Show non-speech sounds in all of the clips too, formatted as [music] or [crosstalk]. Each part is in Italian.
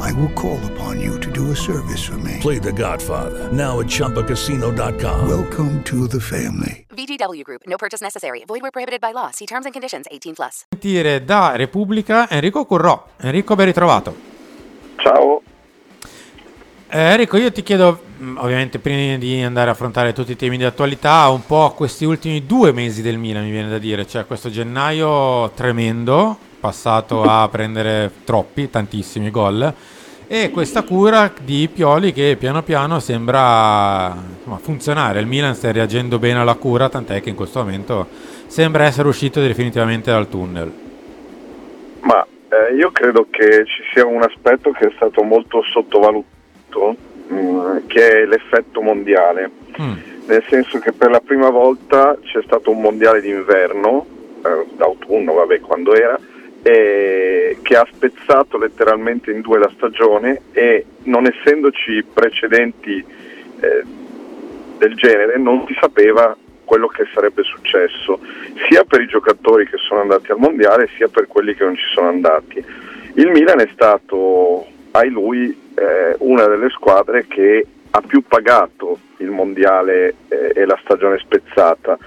I will call upon you to do a service for me. Play The Godfather now at ChumbaCasino.com. Welcome to the family. VGW Group. No purchase necessary. Void where prohibited by law. See terms and conditions. 18 plus. Sentire da Repubblica Enrico Currò. Enrico, ben ritrovato. Ciao. Eh, Enrico, io ti chiedo, mh, ovviamente prima di andare a affrontare tutti i temi di attualità, un po' questi ultimi due mesi del Milan, mi viene da dire, cioè questo gennaio tremendo, passato a prendere troppi, tantissimi gol, e questa cura di Pioli che piano piano sembra insomma, funzionare. Il Milan sta reagendo bene alla cura, tant'è che in questo momento sembra essere uscito definitivamente dal tunnel. Ma eh, io credo che ci sia un aspetto che è stato molto sottovalutato, mh, che è l'effetto mondiale. Mm. Nel senso che per la prima volta c'è stato un mondiale d'inverno, eh, d'autunno, vabbè, quando era, e che ha spezzato letteralmente in due la stagione e non essendoci precedenti eh, del genere non si sapeva quello che sarebbe successo sia per i giocatori che sono andati al mondiale sia per quelli che non ci sono andati. Il Milan è stato, ai lui, eh, una delle squadre che ha più pagato il mondiale eh, e la stagione spezzata,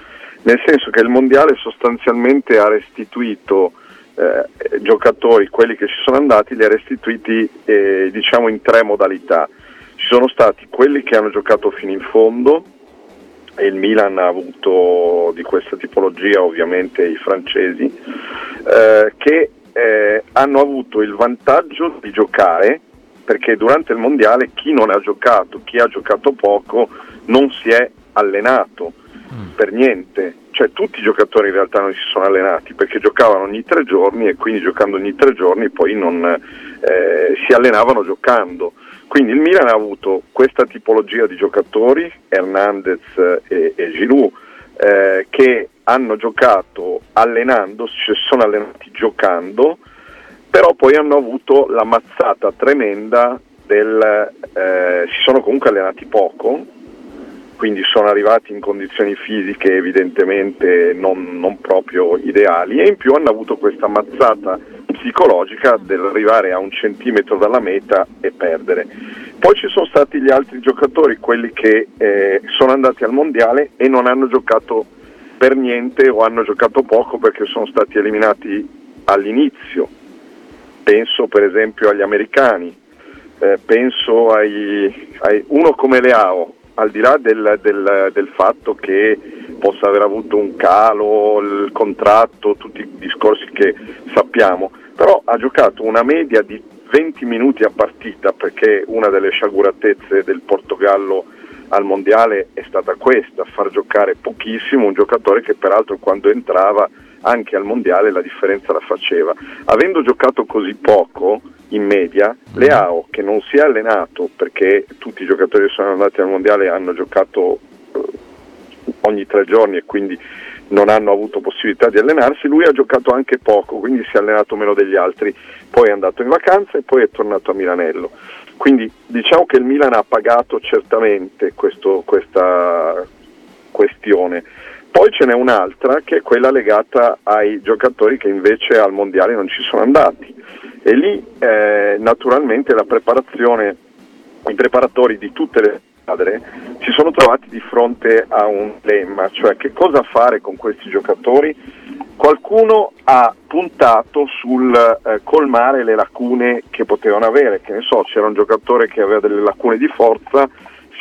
nel senso che il mondiale sostanzialmente ha restituito eh, giocatori, quelli che ci sono andati, li ha restituiti eh, diciamo in tre modalità. Ci sono stati quelli che hanno giocato fino in fondo e il Milan ha avuto di questa tipologia ovviamente i francesi eh, che eh, hanno avuto il vantaggio di giocare perché durante il mondiale chi non ha giocato, chi ha giocato poco non si è allenato per niente, cioè tutti i giocatori in realtà non si sono allenati perché giocavano ogni tre giorni e quindi giocando ogni tre giorni poi non eh, si allenavano giocando. Quindi il Milan ha avuto questa tipologia di giocatori, Hernandez e, e Giroud, eh, che hanno giocato allenandosi, cioè sono allenati giocando, però poi hanno avuto la mazzata tremenda del eh, si sono comunque allenati poco, quindi sono arrivati in condizioni fisiche evidentemente non, non proprio ideali e in più hanno avuto questa mazzata psicologica dell'arrivare a un centimetro dalla meta e perdere. Poi ci sono stati gli altri giocatori, quelli che eh, sono andati al mondiale e non hanno giocato per niente o hanno giocato poco perché sono stati eliminati all'inizio. Penso per esempio agli americani, eh, penso ai, ai, uno come Leao, al di là del, del, del, fatto che possa aver avuto un calo, il contratto, tutti i discorsi che sappiamo, però ha giocato una media di 20 minuti a partita perché una delle sciaguratezze del Portogallo al mondiale è stata questa, far giocare pochissimo un giocatore che peraltro quando entrava anche al mondiale la differenza la faceva. Avendo giocato così poco in media, Leao che non si è allenato perché tutti i giocatori che sono andati al mondiale hanno giocato eh, ogni tre giorni e quindi non hanno avuto possibilità di allenarsi, lui ha giocato anche poco, quindi si è allenato meno degli altri, poi è andato in vacanza e poi è tornato a Milanello. Quindi diciamo che il Milan ha pagato certamente questo, questa questione. Poi ce n'è un'altra che è quella legata ai giocatori che invece al mondiale non ci sono andati e lì eh, naturalmente la preparazione, i preparatori di tutte le squadre si sono trovati di fronte a un dilemma, cioè che cosa fare con questi giocatori. Qualcuno ha puntato sul eh, colmare le lacune che potevano avere, che ne so, c'era un giocatore che aveva delle lacune di forza,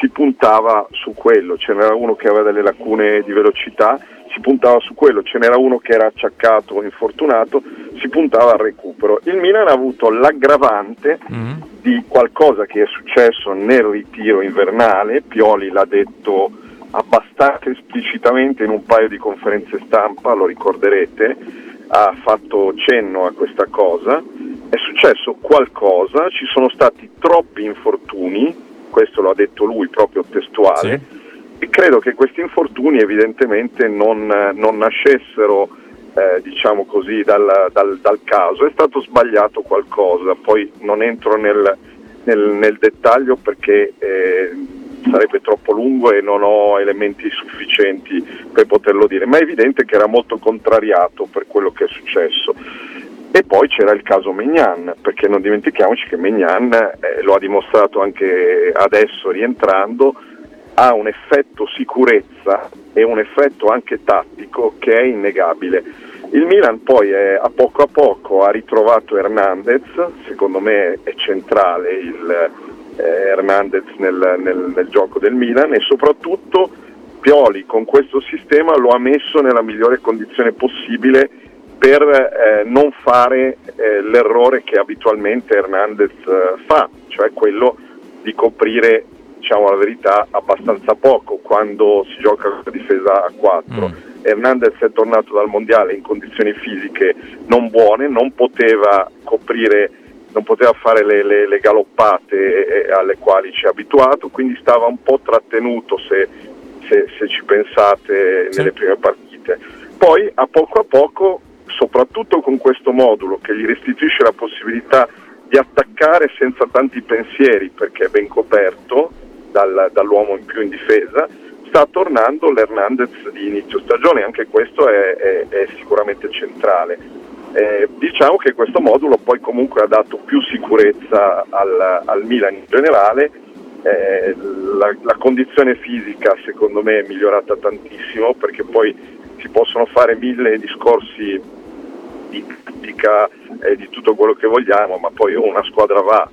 si puntava su quello, c'era uno che aveva delle lacune di velocità, si puntava su quello, ce n'era uno che era acciaccato o infortunato, si puntava al recupero. Il Milan ha avuto l'aggravante mm. di qualcosa che è successo nel ritiro invernale, Pioli l'ha detto abbastanza esplicitamente in un paio di conferenze stampa, lo ricorderete, ha fatto cenno a questa cosa, è successo qualcosa, ci sono stati troppi infortuni, questo lo ha detto lui proprio testuale, sì. e credo che questi infortuni evidentemente non, non nascessero eh, diciamo così dal, dal, dal, caso, è stato sbagliato qualcosa, poi non entro nel, nel, nel dettaglio perché eh, sarebbe troppo lungo e non ho elementi sufficienti per poterlo dire, ma è evidente che era molto contrariato per quello che è successo. E poi c'era il caso Megnan, perché non dimentichiamoci che Megnan, eh, lo ha dimostrato anche adesso rientrando, ha un effetto sicurezza e un effetto anche tattico che è innegabile. Il Milan poi è, a poco a poco ha ritrovato Hernandez, secondo me è centrale il, eh, Hernandez nel, nel, nel gioco del Milan e soprattutto Pioli con questo sistema lo ha messo nella migliore condizione possibile per eh, non fare eh, l'errore che abitualmente Hernandez eh, fa, cioè quello di coprire diciamo la verità abbastanza poco quando si gioca con la difesa a 4. Mm. Hernandez è tornato dal mondiale in condizioni fisiche non buone, non poteva coprire non poteva fare le, le, le galoppate alle quali ci è abituato, quindi stava un po' trattenuto se, se, se ci pensate nelle prime partite. Poi a poco a poco, soprattutto con questo modulo che gli restituisce la possibilità di attaccare senza tanti pensieri perché è ben coperto dal, dall'uomo in più in difesa, sta tornando l'Hernandez di inizio stagione, anche questo è, è, è sicuramente centrale. Eh, diciamo che questo modulo poi comunque ha dato più sicurezza al, al Milan in generale, eh, la, la, condizione fisica secondo me è migliorata tantissimo perché poi si possono fare mille discorsi di tattica e di tutto quello che vogliamo, ma poi una squadra va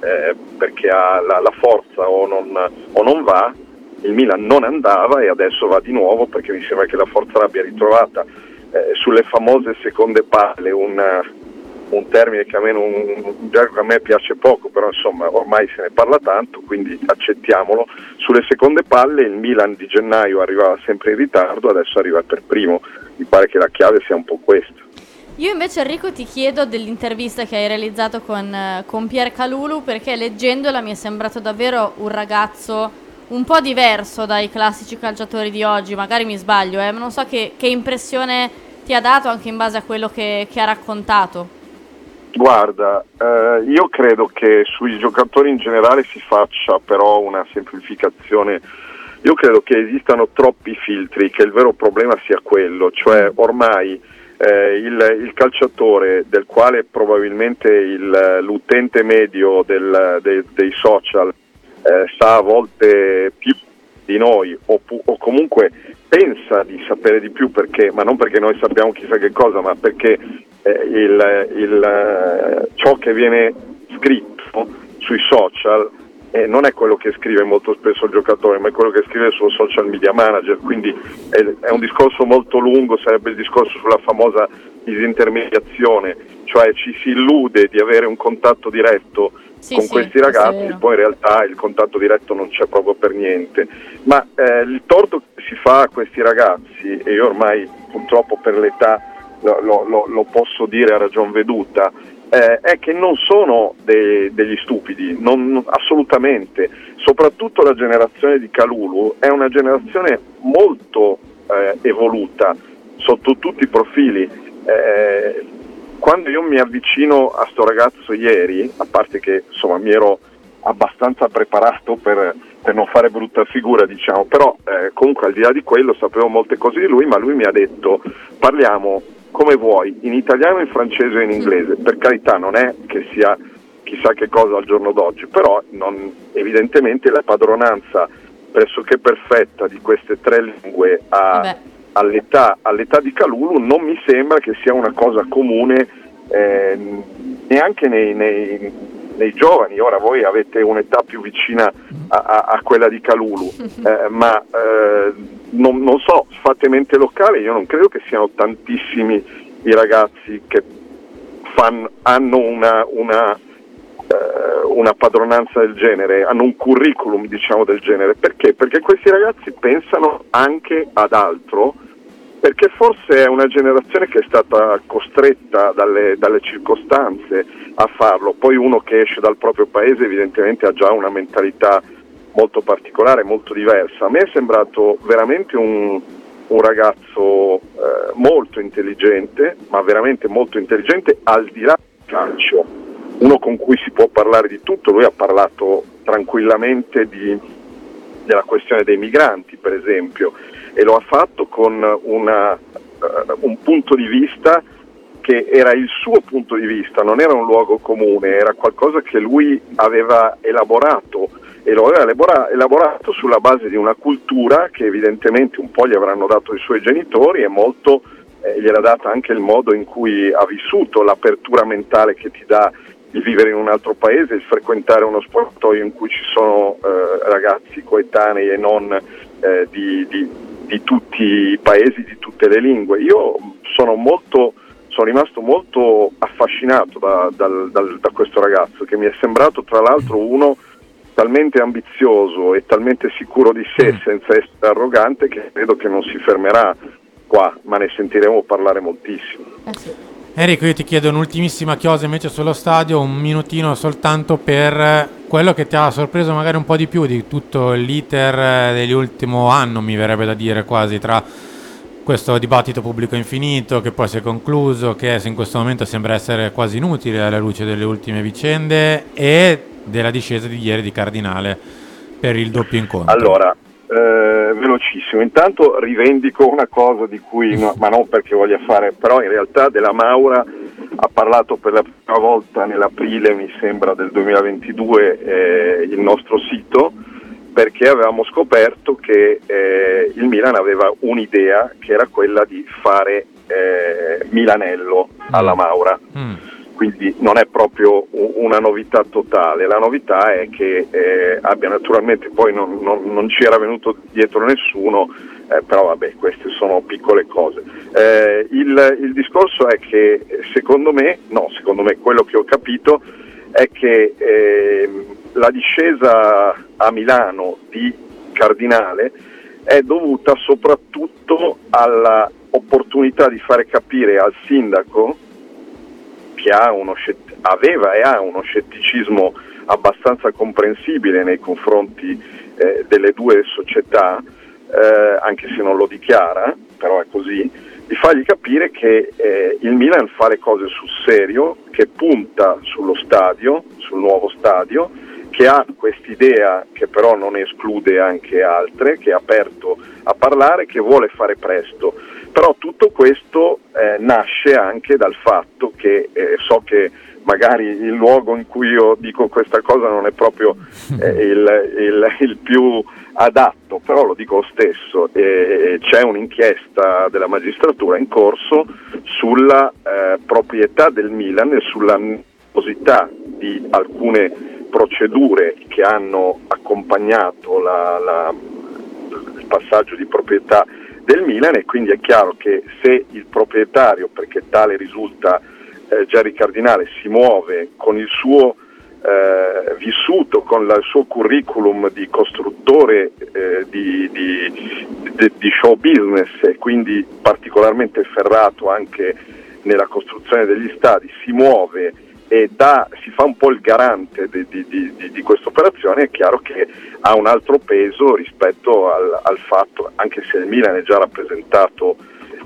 eh, perché ha la, la forza o non, o non va, il Milan non andava e adesso va di nuovo perché mi sembra che la forza l'abbia ritrovata. Eh, sulle famose seconde palle, un, un termine che a, me non, a me piace poco, però insomma ormai se ne parla tanto, quindi accettiamolo. Sulle seconde palle il Milan di gennaio arrivava sempre in ritardo, adesso arriva per primo, mi pare che la chiave sia un po' questa. Io invece Enrico ti chiedo dell'intervista che hai realizzato con, eh, con Pier Calulu perché leggendola mi è sembrato davvero un ragazzo un po' diverso dai classici calciatori di oggi, magari mi sbaglio, eh, ma non so che, che, impressione ti ha dato anche in base a quello che, che ha raccontato. Guarda, eh, io credo che sui giocatori in generale si faccia però una semplificazione. Io credo che esistano troppi filtri, che il vero problema sia quello, cioè ormai eh, il, il, calciatore del quale probabilmente il, l'utente medio del, de, dei social eh, sa a volte più di noi o, o, comunque pensa di sapere di più perché, ma non perché noi sappiamo chissà che cosa, ma perché eh, il, il, eh, ciò che viene scritto sui social eh, non è quello che scrive molto spesso il giocatore, ma è quello che scrive il suo social media manager, quindi è, è un discorso molto lungo, sarebbe il discorso sulla famosa disintermediazione, cioè ci si illude di avere un contatto diretto sì, con sì, questi ragazzi, poi in realtà il contatto diretto non c'è proprio per niente. Ma eh, il torto che si fa a questi ragazzi, e io ormai purtroppo per l'età lo, lo, lo posso dire a ragion veduta, eh, è che non sono de- degli stupidi, non, assolutamente. Soprattutto la generazione di Calulu è una generazione molto eh, evoluta sotto tutti i profili. Eh, quando io mi avvicino a sto ragazzo ieri, a parte che insomma mi ero abbastanza preparato per, per non fare brutta figura, diciamo, però eh, comunque al di là di quello sapevo molte cose di lui, ma lui mi ha detto parliamo come vuoi, in italiano, in francese e in inglese. Per carità non è che sia chissà che cosa al giorno d'oggi, però non, evidentemente la padronanza pressoché perfetta di queste tre lingue a, all'età, all'età, di Calulu non mi sembra che sia una cosa comune eh, neanche nei, nei, nei, giovani. Ora voi avete un'età più vicina a, a, a quella di Calulu, [laughs] eh, ma eh, non, non so, fate mente locale, io non credo che siano tantissimi i ragazzi che fan, hanno una, una, eh, una, padronanza del genere, hanno un curriculum diciamo del genere. Perché? Perché questi ragazzi pensano anche ad altro, perché forse è una generazione che è stata costretta dalle, dalle circostanze a farlo, poi uno che esce dal proprio paese evidentemente ha già una mentalità molto particolare, molto diversa. A me è sembrato veramente un, un ragazzo eh, molto intelligente, ma veramente molto intelligente al di là del calcio, uno con cui si può parlare di tutto, lui ha parlato tranquillamente di, della questione dei migranti per esempio e lo ha fatto con una, uh, un punto di vista che era il suo punto di vista, non era un luogo comune, era qualcosa che lui aveva elaborato e lo aveva elaborato sulla base di una cultura che evidentemente un po' gli avranno dato i suoi genitori e molto eh, gli era data anche il modo in cui ha vissuto, l'apertura mentale che ti dà il vivere in un altro paese, il frequentare uno spogliatoio in cui ci sono eh, ragazzi coetanei e non eh, di, di, di, tutti i paesi, di tutte le lingue. Io sono, molto, sono rimasto molto affascinato da, da, da, da questo ragazzo che mi è sembrato tra l'altro uno talmente ambizioso e talmente sicuro di sé mm. senza essere arrogante che credo che non si fermerà qua, ma ne sentiremo parlare moltissimo. Eh Enrico, io ti chiedo un'ultimissima cosa invece sullo stadio, un minutino soltanto per quello che ti ha sorpreso magari un po' di più di tutto l'iter dell'ultimo anno, mi verrebbe da dire quasi, tra questo dibattito pubblico infinito che poi si è concluso, che in questo momento sembra essere quasi inutile alla luce delle ultime vicende e della discesa di ieri di Cardinale per il doppio incontro? Allora, eh, velocissimo. Intanto rivendico una cosa di cui, no, ma non perché voglia fare, però in realtà della Maura ha parlato per la prima volta nell'aprile, mi sembra, del 2022 eh, il nostro sito perché avevamo scoperto che eh, il Milan aveva un'idea che era quella di fare eh, Milanello alla mm. Maura. Mm quindi non è proprio una novità totale, la novità è che eh, abbia naturalmente poi non, non, non, ci era venuto dietro nessuno, eh, però vabbè queste sono piccole cose. Eh, il, il, discorso è che secondo me, no secondo me quello che ho capito è che ehm, la discesa a Milano di Cardinale è dovuta soprattutto all'opportunità di fare capire al sindaco che scett- aveva e ha uno scetticismo abbastanza comprensibile nei confronti eh, delle due società, eh, anche se non lo dichiara, però è così, di fargli capire che eh, il Milan fa le cose sul serio, che punta sullo stadio, sul nuovo stadio, che ha quest'idea che però non esclude anche altre, che è aperto a parlare, che vuole fare presto. Però tutto questo eh, nasce anche dal fatto che eh, so che magari il luogo in cui io dico questa cosa non è proprio eh, [laughs] il, il, il, più adatto, però lo dico lo stesso, c'è un'inchiesta della magistratura in corso sulla eh, proprietà del Milan e sulla nosità di alcune procedure che hanno accompagnato la, la, il passaggio di proprietà del Milan e quindi è chiaro che se il proprietario, perché tale risulta eh, Jerry Cardinale, si muove con il suo eh, vissuto, con il suo curriculum di costruttore eh, di, di, di, di, show business e quindi particolarmente ferrato anche nella costruzione degli stadi, si muove da, si fa un po' il garante di, di, di, di questa operazione, è chiaro che ha un altro peso rispetto al, al fatto, anche se il Milan è già rappresentato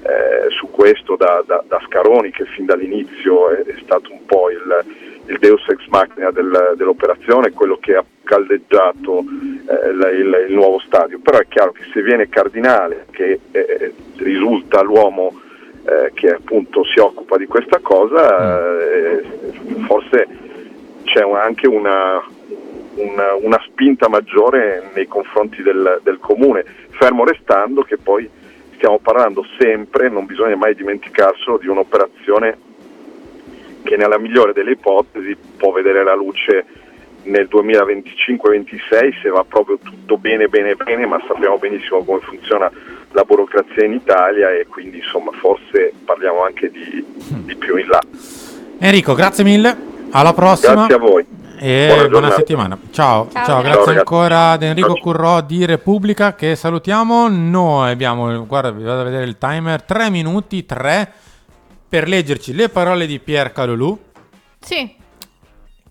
eh, su questo da, da, da, Scaroni che fin dall'inizio è, è stato un po' il, il deus ex machina del, dell'operazione, quello che ha caldeggiato eh, il, il, il, nuovo stadio, però è chiaro che se viene Cardinale, che eh, risulta l'uomo eh, che appunto si occupa di questa cosa, mm. eh, forse c'è anche una, una, una, spinta maggiore nei confronti del, del comune, fermo restando che poi stiamo parlando sempre, non bisogna mai dimenticarselo, di un'operazione che nella migliore delle ipotesi può vedere la luce nel 2025-26 se va proprio tutto bene bene bene, ma sappiamo benissimo come funziona la burocrazia in Italia e quindi insomma forse parliamo anche di, di più in là. Enrico, grazie mille, alla prossima. Grazie a voi. E Buona buona, settimana. Ciao, Ciao, ciao, grazie. Ciao, ancora ad Enrico Ciao. Currò di Repubblica che salutiamo. Noi abbiamo, guarda, vi vado a vedere il timer, 3 minuti, 3 per leggerci le parole di Pierre Calolù Sì,